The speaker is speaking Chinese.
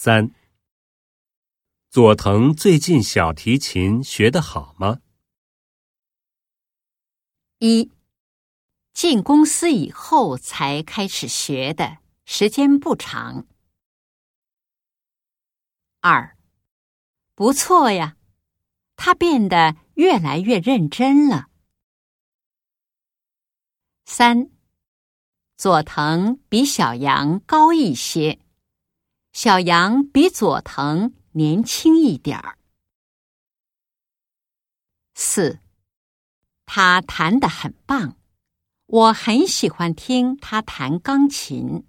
三，佐藤最近小提琴学得好吗？一，进公司以后才开始学的，时间不长。二，不错呀，他变得越来越认真了。三，佐藤比小杨高一些。小杨比佐藤年轻一点儿。四，他弹得很棒，我很喜欢听他弹钢琴。